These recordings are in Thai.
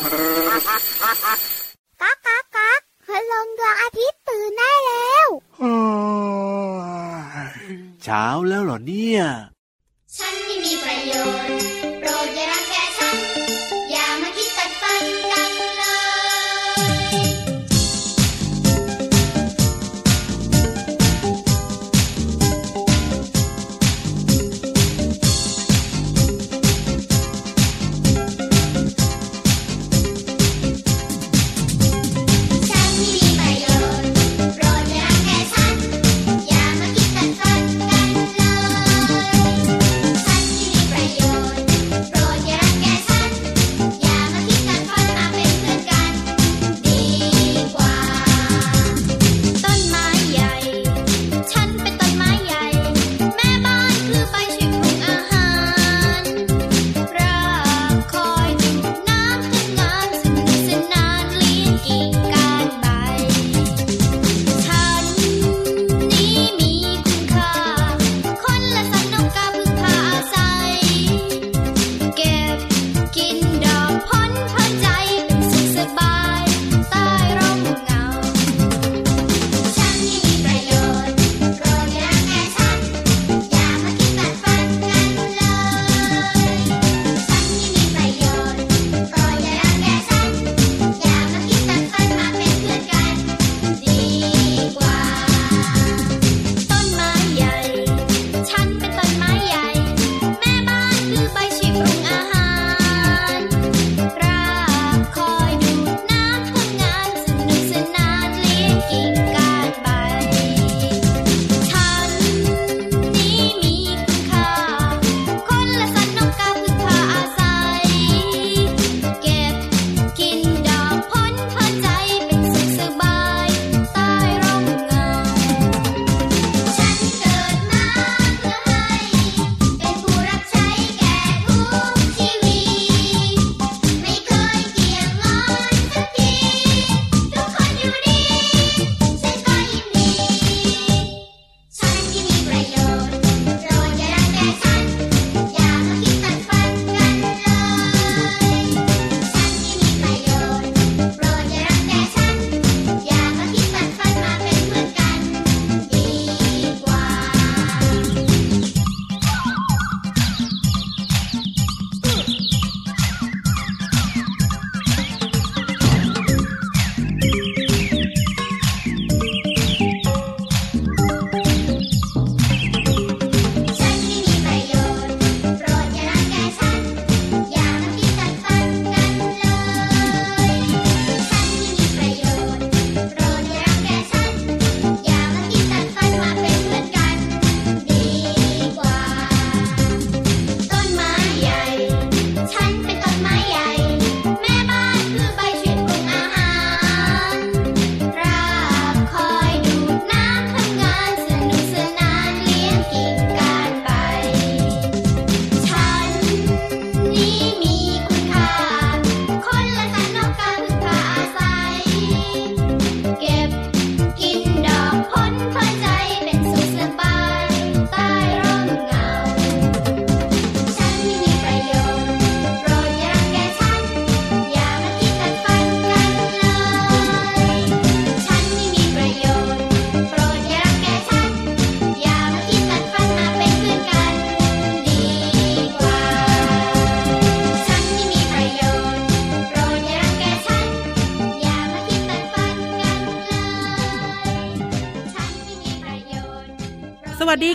ก๊ากก๊ากก๊าพลงดวงอาทิตย์ตื่นได้แล้วเช้าแล้วเหรอเนี่ย ฉันไม่มีประโยชน์ โปรดอย่ารัแก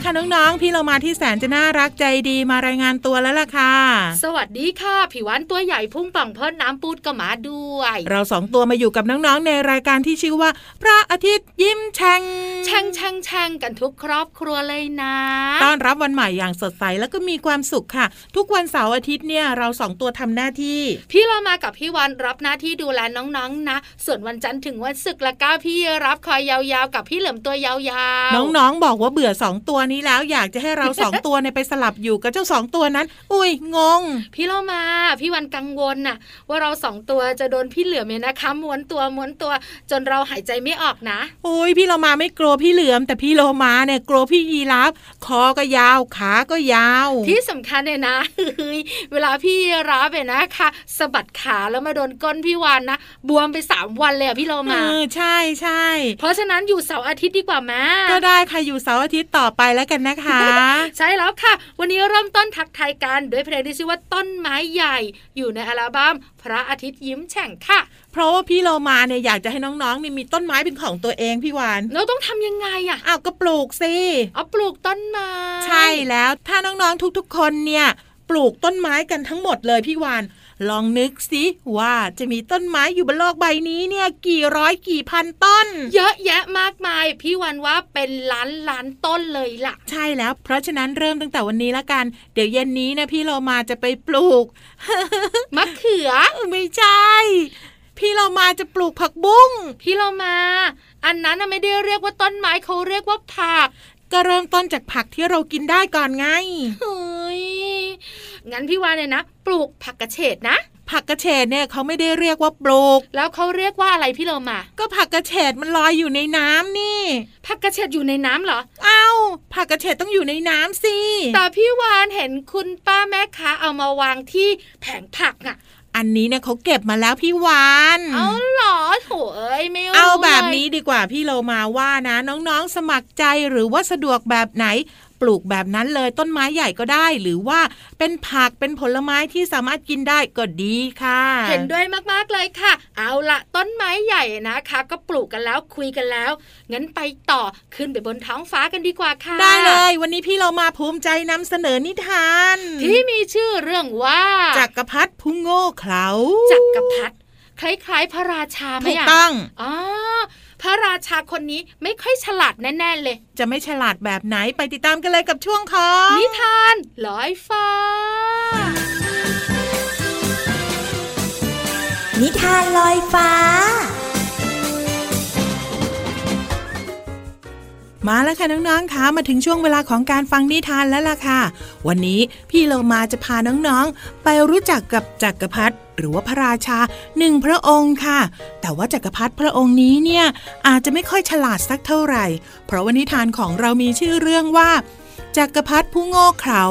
ค่ะน้องๆ พี่เรามาที่แสนจะน่ารักใจดีมารายงานตัวแล้วล่ะค่ะ สวัสดีค่ะผิววันตัวใหญ่พุ่งป่องพ่นน้ำปูดก็มาด้วย เราสองตัวมาอยู่กับน้องๆ ในรายการที่ชื่อว่า พระอาทิตย์ยิ้มแฉ่งแฉ่งแฉ่งแฉ่งกันทุกครอบครัวเลยนะต้อนรับวันใหม่อย่างสดใสแล้วก็มีความสุขค่ะ ทุกวันเสาร์อาทิตย์เนี่ยเราสองตัวทำหน้าที่ พี่เรามากับพี่วันรับหน้าที่ดูแลน้องๆนะ ส่วนวันจันทร์ถึงวันศุกร์ละก็พี่รับคอยยาวๆ กับพี่เหลิมตัวยาวๆ น้องๆ บอกว่าเบื่อสองตัวให้เราสองตัวเนี่ยไปสลับอยู่กับเจ้าสองตัวนั้น อุ้ยงง พี่เรามา พี่วันกังวลน่ะ ว่าเราสองตัวจะโดนพี่เหลือมเนี่ยนะคะม้วนตัวม้วนตัวจนเราหายใจไม่ออกนะโอ้ยพี่เรามาไม่กลัวพี่เหลือม แต่พี่โลมาเนี่ยกลัวพี่ยีราฟคอก็ยาวขาก็ยาว ที่สำคัญเนี่ยนะเวลาพี่รับเนี่ยนะคะสะบัดขาแล้วมาโดนก้นพี่วานนะบวมไปสามวันเลยอะพี่เราเอมาอใช่ใช่เพราะฉะนั้นอยู่เสาร์อาทิตย์ดีกว่าแม่ก็ได้ค่ะอยู่เสาร์อาทิตย์ต่อไปแล้วกันนะคะ ใช่แล้วค่ะ วันนี้เริ่มต้นทักทายกันด้วยเพลงที่ชื่อว่าต้นไม้ใหญ่ อยู่ในอัลบั้มพระอาทิตย์ยิ้มแฉ่งค่ะ เพราะว่าพี่โลมาเนี่ยอยากจะให้น้องๆเนี่ยมีต้นไม้เป็นของตัวเองพี่วานเราต้องทำยังไงอะอ้าวก็ปลูกสิเอาปลูกต้นไม้ ใช่แล้วถ้าน้องๆทุกๆ คนเนี่ย ปลูกต้นไม้กันทั้งหมดเลยพี่วาน ลองนึกสิว่าจะมีต้นไม้อยู่บนโลกใบนี้เนี่ยกี่ร้อยกี่พันต้น เยอะแยะมากมาย พี่วันว่าเป็นล้านล้านต้นเลยล่ะ ใช่แล้ว เพราะฉะนั้นเริ่มตั้งแต่วันนี้ละกัน เดี๋ยวเย็นนี้นะพี่โลมาจะไปปลูกมะเขือไม่ใช่ พี่โลมาจะปลูกผักบุ้งพี่เรามาอันนั้นน่ะไม่ได้เรียกว่าต้นไม้เขาเรียกว่าผัก ก็เริ่มต้นจากผักที่เรากินได้ก่อนไงเฮ้ยงั้นพี่วานเนี่ยนะ ปลูกผักกระเฉดนะผักกระเฉดเนี่ยเขาไม่ได้เรียกว่าปลูก แล้วเขาเรียกว่าอะไรพี่เรามาก็ผักกระเฉดมันลอยอยู่ในน้ำนี่ ผักกระเฉดอยู่ในน้ำเหรอ เอ้า ผักกระเฉดต้องอยู่ในน้ำสิ แต่พี่วานเห็นคุณป้าแม่ค้าเอามาวางที่แผงผักอะ อันนี้เนี่ยเขาเก็บมาแล้วพี่วานเอาเหรอโถเอ้ยไม่รู้เอาแบบลยนี้ดีกว่าพี่โลมาว่านะ น้องๆสมัครใจหรือว่าสะดวกแบบไหน ปลูกแบบนั้นเลยต้นไม้ใหญ่ก็ได้ หรือว่าเป็นผักเป็นผลไม้ที่สามารถกินได้ก็ดีค่ะ เห็นด้วยมากๆเลยค่ะ เอาละต้นไม้ใหญ่นะคะ ก็ปลูกกันแล้วคุยกันแล้ว งั้นไปต่อขึ้นไปบนท้องฟ้ากันดีกว่าค่ะ ได้เลย วันนี้พี่เรามาภูมิใจนำเสนอนิทาน ที่มีชื่อเรื่องว่าจักรพรรดิผู้โง่เขลาจักรพรรดิคล้ายๆพระราชาไหมถูกอะต้องอ๋อ พระราชาคนนี้ไม่ค่อยฉลาดแน่ๆเลย จะไม่ฉลาดแบบไหนไปติดตามกันเลยกับช่วงของนิทานลอยฟ้า นิทานลอยฟ้า มาแล้วค่ะน้องๆคะมาถึงช่วงเวลาของการฟังนิทานแล้วล่ะค่ะ วันนี้พี่เรามาจะพาน้องๆ ไปรู้จักกับจักรพรรดิหรือว่าพระราชาหนึ่งพระองค์ค่ะ แต่ว่าจักรพรรดิพระองค์นี้เนี่ยอาจจะไม่ค่อยฉลาดสักเท่าไหร่ เพราะว่านิทานของเรามีชื่อเรื่องว่า จักรพรรดิผู้โง่เขลา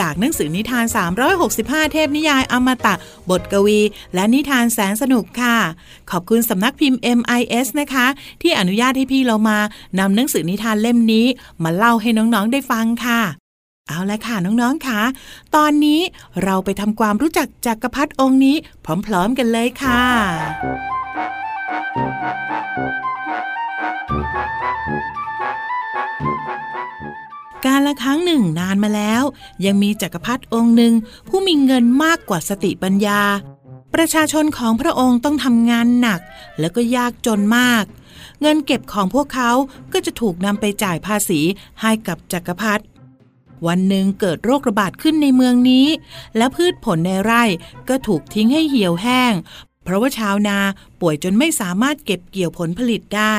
จากหนังสือนิทาน 365 เทพนิยายอมตะ บทกวี และนิทานแสนสนุกค่ะ ขอบคุณสำนักพิมพ์ MIS นะคะ ที่อนุญาตให้พี่เรามานำหนังสือนิทานเล่มนี้มาเล่าให้น้องๆได้ฟังค่ะ เอาละค่ะน้องๆค่ะ ตอนนี้เราไปทำความรู้จักจักรพรรดิองค์นี้พร้อมๆกันเลยค่ะ การละครั้งหนึ่งนานมาแล้ว ยังมีจักรพรรดิองค์หนึ่งผู้มีเงินมากกว่าสติปัญญา ประชาชนของพระองค์ต้องทำงานหนัก แล้วก็ยากจนมาก เงินเก็บของพวกเขาก็จะถูกนำไปจ่ายภาษีให้กับจักรพรรดิวันหนึ่งเกิดโรคระบาดขึ้นในเมืองนี้ และพืชผลในไร่ก็ถูกทิ้งให้เหี่ยวแห้ง เพราะว่าชาวนาป่วยจนไม่สามารถเก็บเกี่ยวผลผลิตได้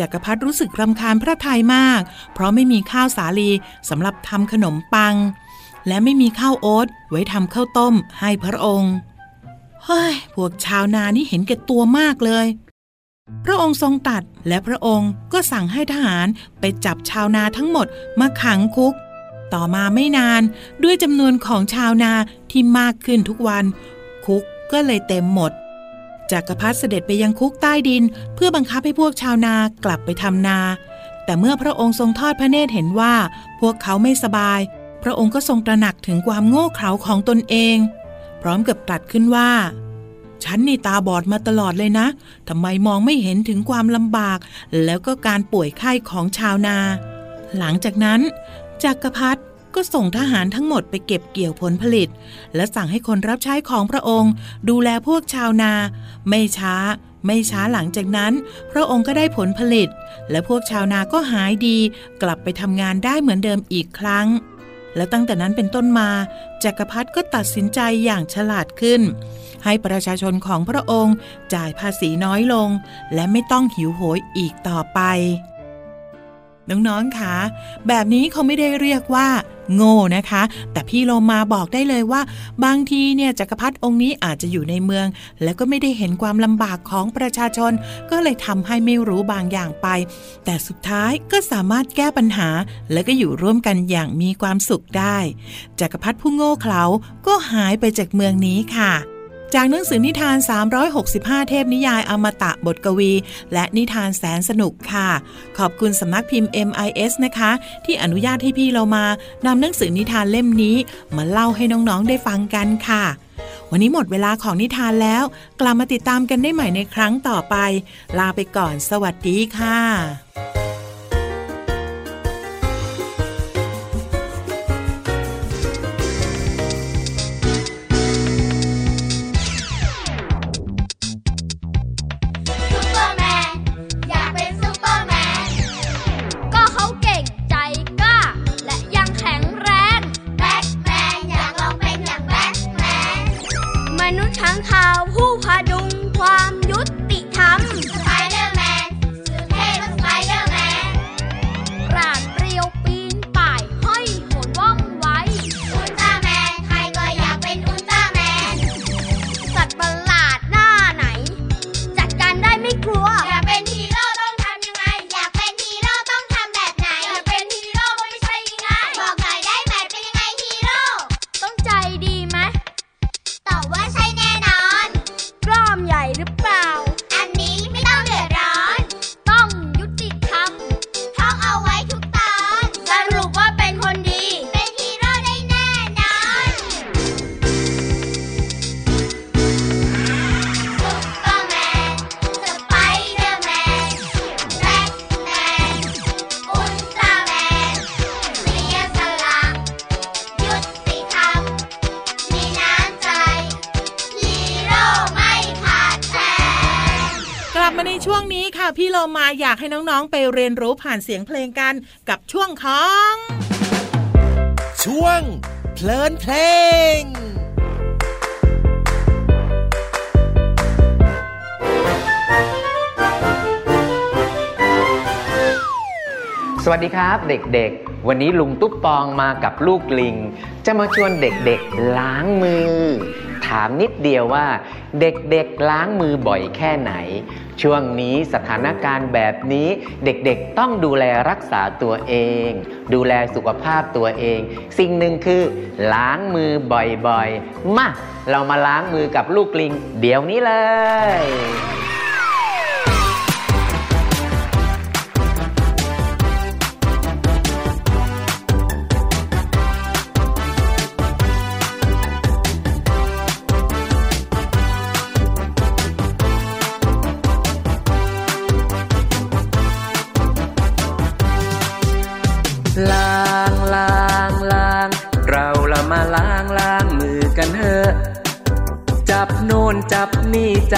จักรพรรดิรู้สึกรำคาญพระทัยมาก เพราะไม่มีข้าวสาลีสำหรับทำขนมปัง และไม่มีข้าวโอ๊ตไว้ทำข้าวต้มให้พระองค์ เฮ้ย พวกชาวนานี่เห็นแก่ตัวมากเลย พระองค์ทรงตัดและพระองค์ก็สั่งให้ทหารไปจับชาวนาทั้งหมดมาขังคุก ต่อมาไม่นานด้วยจำนวนของชาวนาที่มากขึ้นทุกวัน คุกก็เลยเต็มหมด จักรพรรดิเสด็จไปยังคุกใต้ดิน เพื่อบังคับให้พวกชาวนากลับไปทำนา แต่เมื่อพระองค์ทรงทอดพระเนตรเห็นว่า พวกเขาไม่สบาย พระองค์ก็ทรงตระหนักถึงความโง่เขลาของตนเอง พร้อมกับตรัสขึ้นว่า ฉันนี่ตาบอดมาตลอดเลยนะทำไมมองไม่เห็นถึงความลำบาก แล้วก็การป่วยไข้ของชาวนา หลังจากนั้นจักรพรรดิ ก็ส่งทหารทั้งหมดไปเก็บเกี่ยวผลผลิต และสั่งให้คนรับใช้ของพระองค์ ดูแลพวกชาวนา ไม่ช้า ไม่ช้าหลังจากนั้น พระองค์ก็ได้ผลผลิต และพวกชาวนาก็หายดี กลับไปทำงานได้เหมือนเดิมอีกครั้ง และตั้งแต่นั้นเป็นต้นมาจักรพรรดิก็ตัดสินใจอย่างฉลาดขึ้น ให้ประชาชนของพระองค์จ่ายภาษีน้อยลง และไม่ต้องหิวโหยอีกต่อไปน้องๆคะแบบนี้เขาไม่ได้เรียกว่า โง่นะคะ แต่พี่โลมาบอกได้เลยว่า บางทีเนี่ยจักรพรรดิองค์นี้อาจจะอยู่ในเมือง แล้วก็ไม่ได้เห็นความลำบากของประชาชน ก็เลยทำให้ไม่รู้บางอย่างไป แต่สุดท้ายก็สามารถแก้ปัญหา และก็อยู่ร่วมกันอย่างมีความสุขได้ จักรพรรดิผู้โง่เขลาก็หายไปจากเมืองนี้ค่ะ จากหนังสือนิทาน 365 เทพนิยายอมตะบทกวี และนิทานแสนสนุกค่ะ ขอบคุณสำนักพิมพ์ MIS นะคะ ที่อนุญาตให้พี่เรามานำหนังสือนิทานเล่มนี้มาเล่าให้น้องๆได้ฟังกันค่ะ วันนี้หมดเวลาของนิทานแล้ว กลับมาติดตามกันได้ใหม่ในครั้งต่อไป ลาไปก่อน สวัสดีค่ะ โลมาอยากให้น้องๆ ไปเรียนรู้ผ่านเสียงเพลงกันกับช่วงของ ช่วง เพลินเพลงสวัสดีครับเด็กๆ วันนี้ลุงตุ๊กปองมากับลูกลิง จะมาชวนเด็กๆล้างมือ ถามนิดเดียวว่า เด็กๆล้างมือบ่อยแค่ไหน ช่วงนี้สถานการณ์แบบนี้เด็กๆต้องดูแลรักษาตัวเอง ดูแลสุขภาพตัวเอง สิ่งหนึ่งคือ ล้างมือบ่อยๆ มา เรามาล้างมือกับลูกลิง เดี๋ยวนี้เลย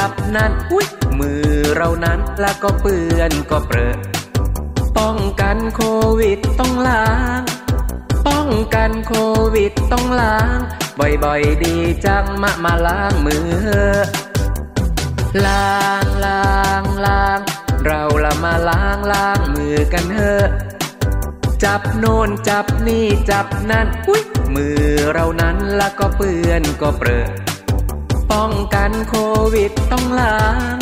บนั่นอุ้ยมือเรานั้นแล้วก็เปื้อนก็เปรอะป้องกันโควิดต้องล้าง ป้องกันโควิดต้องล้าง บ่อยๆดีจังมามาล้างมือ ล้างล้างล้างเราละมาล้างล้างมือกันเถอะ จับโน่นจับนี่จับนั่นอุ้ยมือเรานั้นแล้วก็เปื้อนก็เปรอะ ป้องกันโควิดต้องล้าง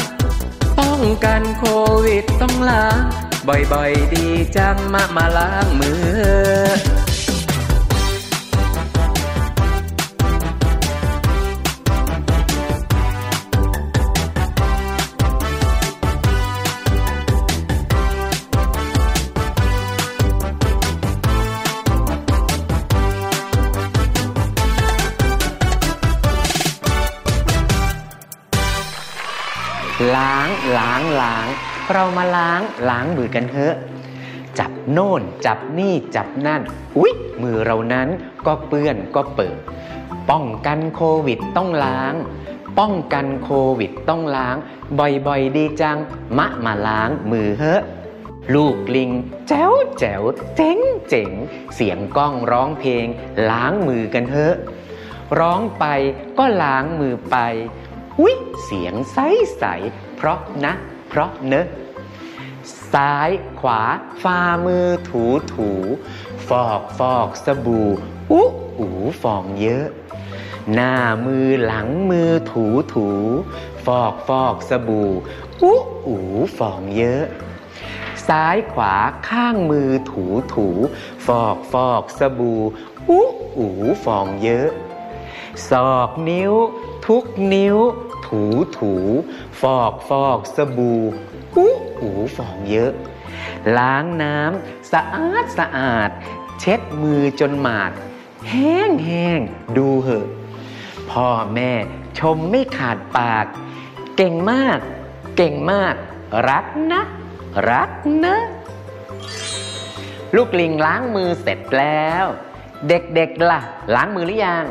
ป้องกันโควิดต้องล้าง บ่อยๆ ดีจังมามาล้างมือ ล้าง เรามาล้างล้างมือกันเถอะ จับโน่น จับนี่จับนั่น อุ๊ย มือเรานั้นก็เปื้อนก็เปิด ป้องกันโควิดต้องล้าง ป้องกันโควิดต้องล้าง บ่อยๆ ดีจัง มะมาล้างมือเถอะลูกลิง แจ๋วแจ๋วเจ๋งเจ๋ง เสียงก้องร้องเพลง ล้างมือกันเถอะ ร้องไปก็ล้างมือไป อุ๊ย เสียงใสใสเพราะนะ เพราะเนอะซ้ายขวาฝ่ามือถูถูฟอกฟอกสบู่อู้อูฟองเยอะ หน้ามือหลังมือถูถูฟอกฟอกสบู่อู้อูฟองเยอะ ซ้ายขวาข้างมือถูถูฟอกฟอกสบู่อู้อูฟองเยอะศอกนิ้ว ทุกนิ้ว ถูถูฟอกฟอกสบู่อู้อูฟองเยอะ ล้างน้ำสะอาดสะอาด เช็ดมือจนหมาด แห้งแห้งดูเหอะ พ่อแม่ชมไม่ขาดปาก เก่งมาก เก่งมาก รักนะ รักนะ ลูกลิงล้างมือเสร็จแล้ว เด็กๆล่ะ ล้างมือหรือยัง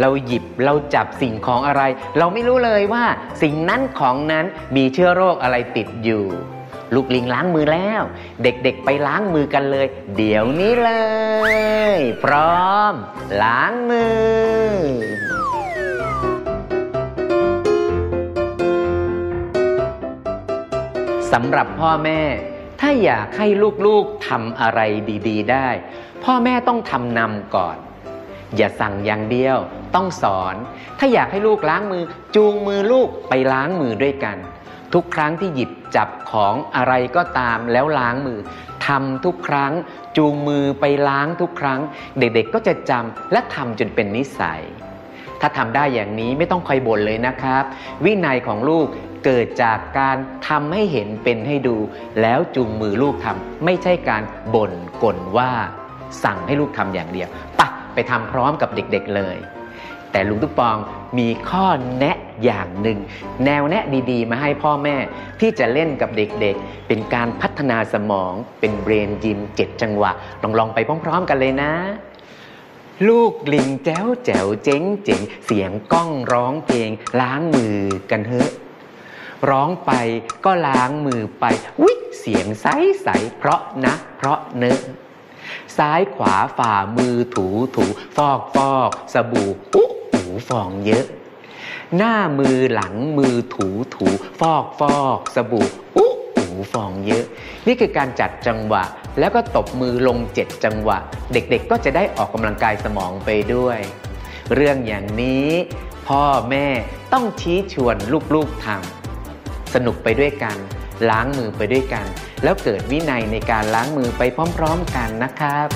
เราหยิบเราจับสิ่งของอะไร เราไม่รู้เลยว่าสิ่งนั้นของนั้นมีเชื้อโรคอะไรติดอยู่ ลูกลิงล้างมือแล้ว เด็กๆไปล้างมือกันเลย เดี๋ยวนี้เลย พร้อม ล้างมือสำหรับพ่อแม่ ถ้าอยากให้ลูกๆทำอะไรดี ๆ ได้ พ่อแม่ต้องทำนำก่อน อย่าสั่งอย่างเดียว ต้องสอน ถ้าอยากให้ลูกล้างมือ จูงมือลูกไปล้างมือด้วยกัน ทุกครั้งที่หยิบจับของอะไรก็ตามแล้วล้างมือทำทุกครั้ง จูงมือไปล้างทุกครั้ง เด็กๆก็จะจำและทำจนเป็นนิสัย ถ้าทำได้อย่างนี้ไม่ต้องคอยบ่นเลยนะครับ วินัยของลูกเกิดจากการทำให้เห็นเป็นให้ดู แล้วจูงมือลูกทำไม่ใช่การบ่นกลว่า สั่งให้ลูกทำอย่างเดียวปะไปทำพร้อมกับเด็กๆเลย แต่ลุงตุ๊กปองมีข้อแนะอย่างหนึ่ง แนวแนะดีๆ มาให้พ่อแม่ที่จะเล่นกับเด็กๆ เป็นการพัฒนาสมองเป็นเบรนยิมเจ็ดจังหวะ ลองๆไปพร้อม ๆ กันเลยนะ ลูกลิงแจ๋วแจ๋วเจ๋งเจ๋งเสียงก้องร้องเพลง ล้างมือกันเถอะร้องไปก็ล้างมือไปวิเสียงใสใสๆเพราะนะ เพราะเนอะซ้ายขวาฝ่ามือถูถูฟอกฟอกสบู่อุ๊ ฟองเยอะ หน้ามือหลังมือถูถูฟอกฟอกสบู่อุ๊หูฟองเยอะ นี่คือการจัดจังหวะ แล้วก็ตบมือลงเจ็ดจังหวะ เด็กๆก็จะได้ออกกำลังกายสมองไปด้วย เรื่องอย่างนี้พ่อแม่ต้องชี้ชวนลูกๆทำสนุกไปด้วยกัน ล้างมือไปด้วยกัน แล้วเกิดวินัยในการล้างมือไปพร้อม ๆ กันนะครับ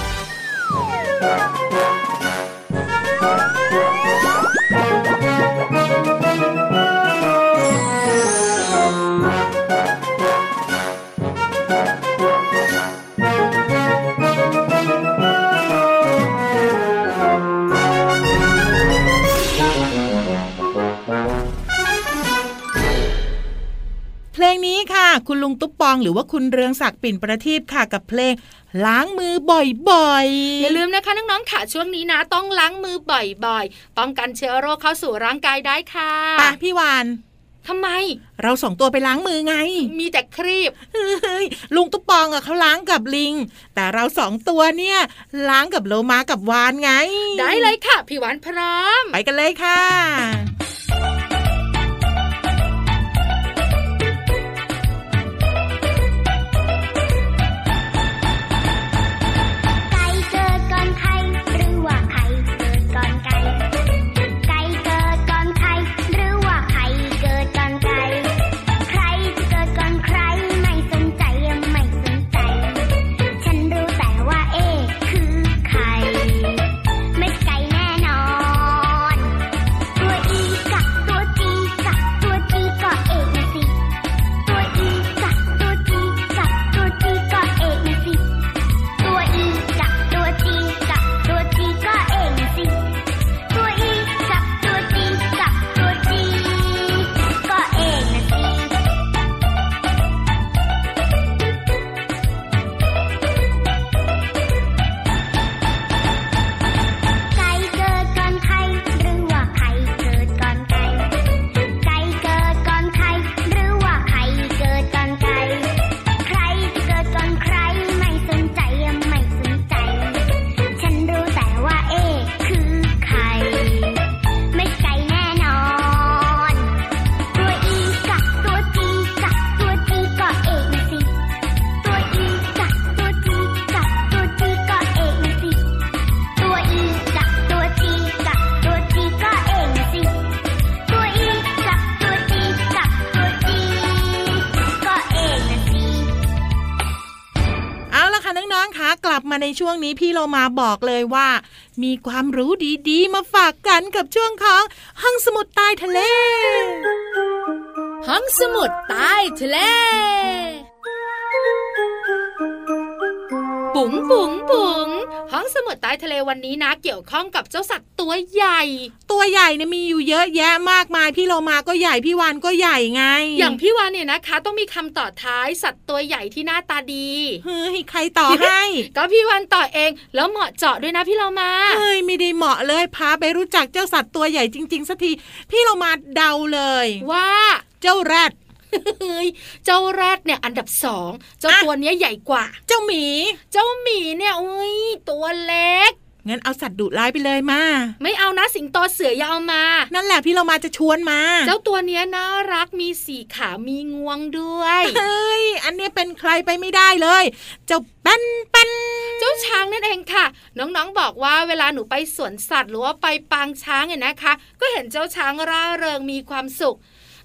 ค่ะคุณลุงตุ๊บปอง หรือว่าคุณเรืองศักดิ์ปิ่นประทีปค่ะกับเพลง ล้างมือบ่อยๆ อย่าลืมนะคะน้องๆค่ะช่วงนี้นะ ต้องล้างมือบ่อยๆ ป้องกันเชื้อโรคเข้าสู่ร่างกายได้ค่ะไปพี่วานทำไม เราสองตัวไปล้างมือไง มีแต่ครีบเฮ้ยลุงตุ๊บปองอะเขาล้างกับลิง แต่เราสองตัวเนี่ย ล้างกับโลมากับวานไง ได้เลยค่ะ พี่หวานพร้อม ไปกันเลยค่ะ ช่วงนี้พี่เรามาบอกเลยว่า มีความรู้ดีๆ มาฝากกันกับช่วงของห้องสมุดใต้ทะเล ห้องสมุดใต้ทะเล บุ๋งบุ๋งบุ๋งห้องสมุดใต้ทะเลวันนี้นะ เกี่ยวข้องกับเจ้าสัตว์ตัวใหญ่ ตัวใหญ่เนี่ยมีอยู่เยอะแยะมากมายพี่เรามาก็ใหญ่พี่วานก็ใหญ่ไง อย่างพี่วานเนี่ยนะคะ ต้องมีคำต่อท้ายสัตว์ตัวใหญ่ที่หน้าตาดีเฮ้ยใครต่อให้ ก็พี่วานต่อเองแล้วเหมาะเจาะด้วยนะพี่เรามาเฮ้ยไม่ได้เหมาะเลยพาไปรู้จักเจ้าสัตว์ตัวใหญ่จริงๆสักทีพี่เรามาเดาเลย ว่าเจ้าแรด เฮ้ยเจ้าแรดเนี่ยอันดับสองเจ้าอะตัวเนี้ยใหญ่กว่า เจ้าหมี เจ้าหมีเนี่ยอุ้ยตัวเล็กงั้นเอาสัตว์ดุร้ายไปเลยมา ไม่เอานะสิงโตเสืออย่าเอามา นั่นแหละพี่เรามาจะชวนมา เจ้าตัวเนี้ยน่ารักมีสีขามีงวงด้วยเฮ้ยอันเนี้ยเป็นใครไปไม่ได้เลย เจ้าปันปันเจ้าช้างนั่นเองค่ะ น้องๆบอกว่าเวลาหนูไปสวนสัตว์หรือว่าไปปางช้างเนี่ยนะคะ ก็เห็นเจ้าช้างร่าเริงมีความสุข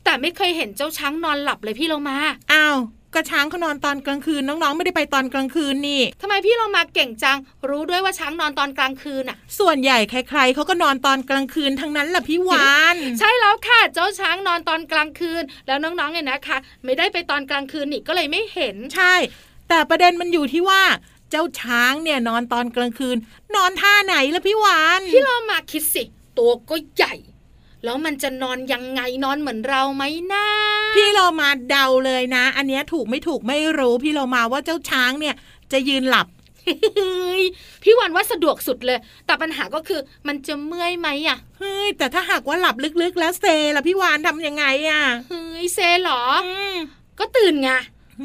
แต่ไม่เคยเห็นเจ้าช้างนอนหลับเลยพี่เรามา อ้าวก็ช้างเขานอนตอนกลางคืนน้องๆไม่ได้ไปตอนกลางคืนนี่ทำไมพี่เรามาเก่งจัง รู้ด้วยว่าช้างนอนตอนกลางคืนอะ ส่วนใหญ่ใครๆเขาก็นอนตอนกลางคืนทั้งนั้นแหละพี่วานใช่แล้วค่ะเจ้าช้างนอนตอนกลางคืน แล้วน้องๆเนี่ยนะคะ ไม่ได้ไปตอนกลางคืนนี่ก็เลยไม่เห็นใช่ แต่ประเด็นมันอยู่ที่ว่าเจ้าช้างเนี่ยนอนตอนกลางคืน นอนท่าไหนล่ะพี่วานพี่เรามาคิดสิตัวก็ใหญ่ แล้วมันจะนอนยังไงนอนเหมือนเราไหมนะพี่เรามาเดาเลยนะ อันเนี้ยถูกไม่ถูกไม่รู้พี่เรามาว่าเจ้าช้างเนี่ยจะยืนหลับเฮ้ยพี่วันว่าสะดวกสุดเลย แต่ปัญหาก็คือมันจะเมื่อยไหมอะเฮ้ยแต่ถ้าหากว่าหลับลึกๆ แล้วเซล่ะพี่วานทำยังไงอะเฮ้ยเซเหรออืมก็ตื่นไง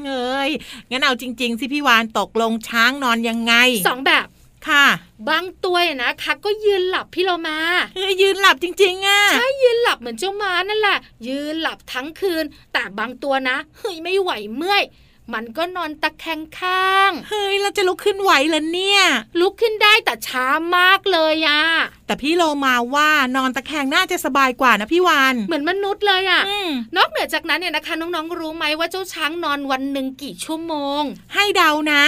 เอ้ยงั้นเอาจริง ๆ สิพี่วานตกลงช้างนอนยังไงสองแบบ ค่ะ บางตัวเนี่ยนะคะก็ยืนหลับพี่เรามาเฮ้ยยืนหลับจริงๆอะใช่ยืนหลับเหมือนเจ้าม้านั่นแหละ ยืนหลับทั้งคืน แต่บางตัวนะเฮ้ยไม่ไหวเมื่อยมันก็นอนตะแคงข้าง เฮ้ยเราจะลุกขึ้นไหวเหรอเนี่ย ลุกขึ้นได้แต่ช้ามากเลยอะแต่พี่โลมาว่านอนตะแคงน่าจะสบายกว่านะพี่วานเหมือนมนุษย์เลยอะอืมนอกเหนือจากนั้นเนี่ยนะคะน้องๆรู้ไหมว่าเจ้าช้างนอนวันหนึ่งกี่ชั่วโมง ให้เดานะ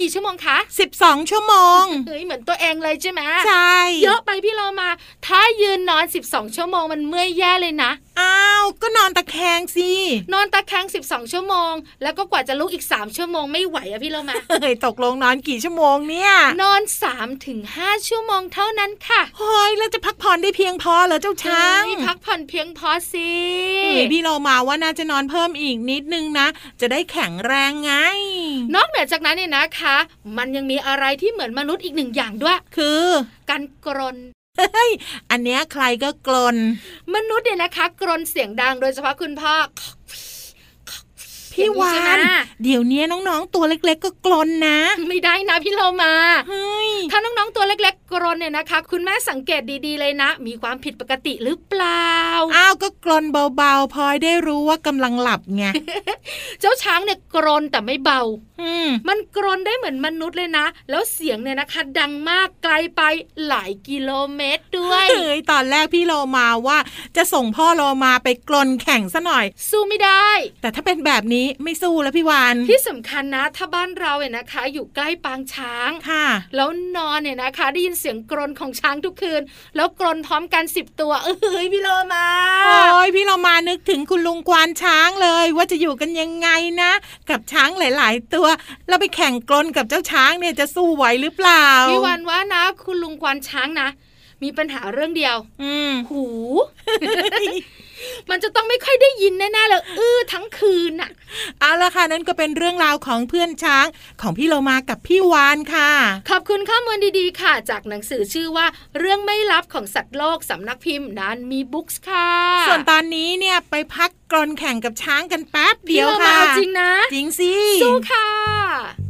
กี่ชั่วโมงคะ 12 ชั่วโมงเฮ้ยเหมือนตัวเองเลยใช่ไหมใช่ เยอะไปพี่เรามา ถ้ายืนนอน 12 ชั่วโมงมันเมื่อยแย่เลยนะ อ้าว ก็นอนตะแคงสิ นอนตะแคง 12 ชั่วโมง แล้วก็กว่าจะลุกอีก 3 ชั่วโมงไม่ไหวอะพี่เรามาเฮ้ยตกลงนอนกี่ชั่วโมงเนี่ย นอน3ถึง5ชั่วโมงเท่านั้นค่ะเฮ้ยแล้วจะพักผ่อนได้เพียงพอเหรอเจ้าช้างเฮ้ยพักผ่อนเพียงพอสิเฮ้ยพี่โลมาว่าน่าจะนอนเพิ่มอีกนิดนึงนะ จะได้แข็งแรงไง นอกเหนือจากนั้นเนี่ยนะคะ มันยังมีอะไรที่เหมือนมนุษย์อีกหนึ่งอย่างด้วย คือการกรนเฮ้ย อันเนี้ยใครก็กลน มนุษย์เนี่ยนะคะกรนเสียงดังโดยเฉพาะคุณพ่อพี่วาอย่งนใช่ไหมเดี๋ยวนี้น้องๆ ตัวเล็ก ๆ ก็กลนนะ ไม่ได้นะพี่โลมาเฮ้ยถ้าน้องๆ ตัวเล็ก ๆกรนเนี่ยนะคะ คุณแม่สังเกตดีๆเลยนะ มีความผิดปกติหรือเปล่าอ้าวก็กลนเบาๆพลอยได้รู้ว่ากำลังหลับไงเจ้าช้างเนี่ยกรนแต่ไม่เบาอืมมันกรนได้เหมือนมนุษย์เลยนะ แล้วเสียงเนี่ยนะคะ ดังมากไกลไปหลายกิโลเมตรด้วยเฮ้ยตอนแรกพี่โลมาว่าจะส่งพ่อโลมาไปกลนแข่งซะหน่อย สู้ไม่ได้ แต่ถ้าเป็นแบบนี้ไม่สู้แล้วพี่วานที่สำคัญนะ ถ้าบ้านเราเนี่ยนะคะ อยู่ใกล้ปางช้างค่ะ แล้วนอนเนี่ยนะคะได้ยินเสียงกรนของช้างทุกคืน แล้วกรนพร้อมกันสิบตัว เอ้ยพี่โลมาโอ้ยพี่เรามานึกถึงคุณลุงกวานช้างเลย ว่าจะอยู่กันยังไงนะ กับช้างหลาย ๆ ตัวแล้วไปแข่งกลนกับเจ้าช้างเนี่ยจะสู้ไหวหรือเปล่าพี่วันว่านะ คุณลุงควานช้างนะ มีปัญหาเรื่องเดียว อืมหู มันจะต้องไม่ค่อยได้ยินแน่ๆเลยอื้อทั้งคืนน่ะเอาละค่ะนั่นก็เป็นเรื่องราวของเพื่อนช้างของพี่เรามากับพี่วานค่ะ ขอบคุณข้อมูลดีๆค่ะ จากหนังสือชื่อว่า เรื่องไม่ลับของสัตว์โลกสำนักพิมพ์นั้นมีบุ๊กส์ค่ะ ส่วนตอนนี้เนี่ยไปพักกลนแข่งกับช้างกันแป๊บพี่เดียวเรามาค่ะเอาจริงนะ จริงสิสู้ค่ะ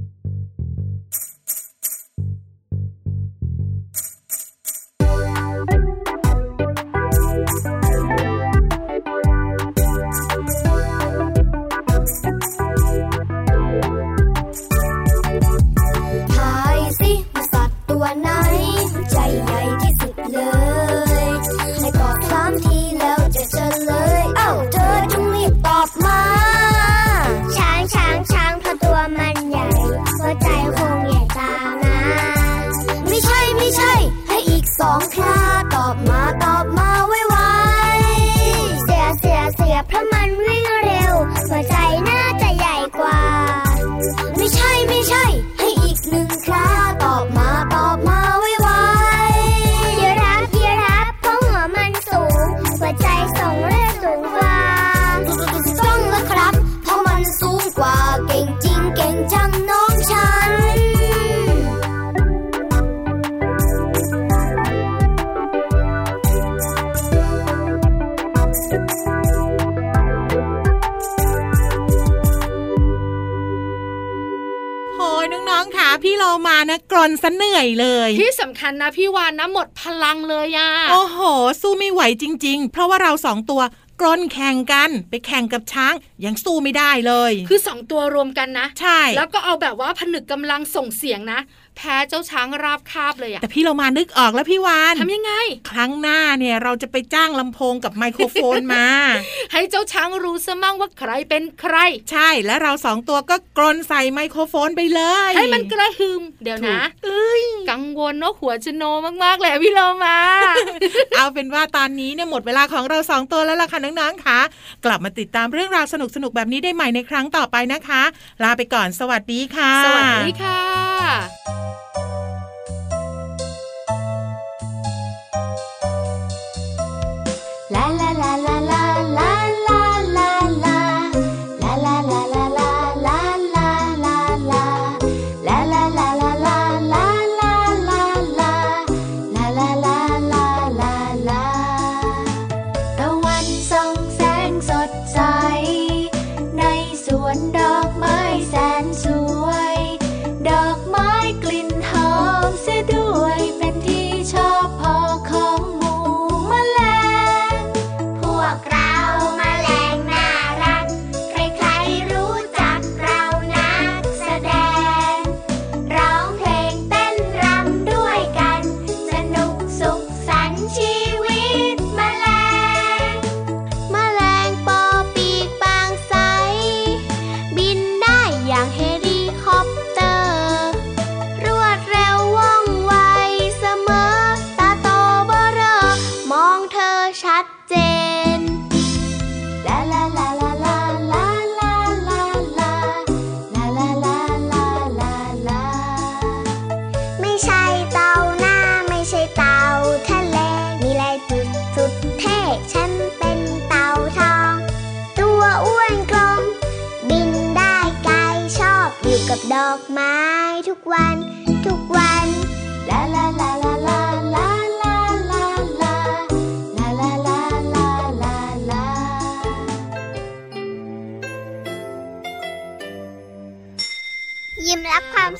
มานะกรอนซะเหนื่อยเลย ที่สำคัญนะพี่วานนะหมดพลังเลยอะโอ้โห สู้ไม่ไหวจริง ๆ เพราะว่าเราสองตัวกรอนแข่งกันไปแข่งกับช้างยังสู้ไม่ได้เลย คือสองตัวรวมกันนะ ใช่ แล้วก็เอาแบบว่าผนึกกำลังส่งเสียงนะ แพ้เจ้าช้างราบคาบเลยอะแต่พี่เรามานึกออกแล้วพี่วานทำยังไง ครั้งหน้าเนี่ยเราจะไปจ้างลำโพงกับไมโครโฟนมา ให้เจ้าช้างรู้ซะมั่งว่าใครเป็นใคร ใช่และเราสองตัวก็กรนใส่ไมโครโฟนไปเลย ให้มันกระหึมเดี๋ยวนะเอ้ยกังวลว่าหัวจะโนมากๆเลยอะพี่โลมา เอาเป็นว่าตอนนี้เนี่ยหมดเวลาของเราสองตัวแล้วล่ะค่ะน้องๆค่ะกลับมาติดตามเรื่องราวสนุกๆแบบนี้ได้ใหม่ในครั้งต่อไปนะคะ ลาไปก่อนสวัสดีค่ะ สวัสดีค่ะ 啦啦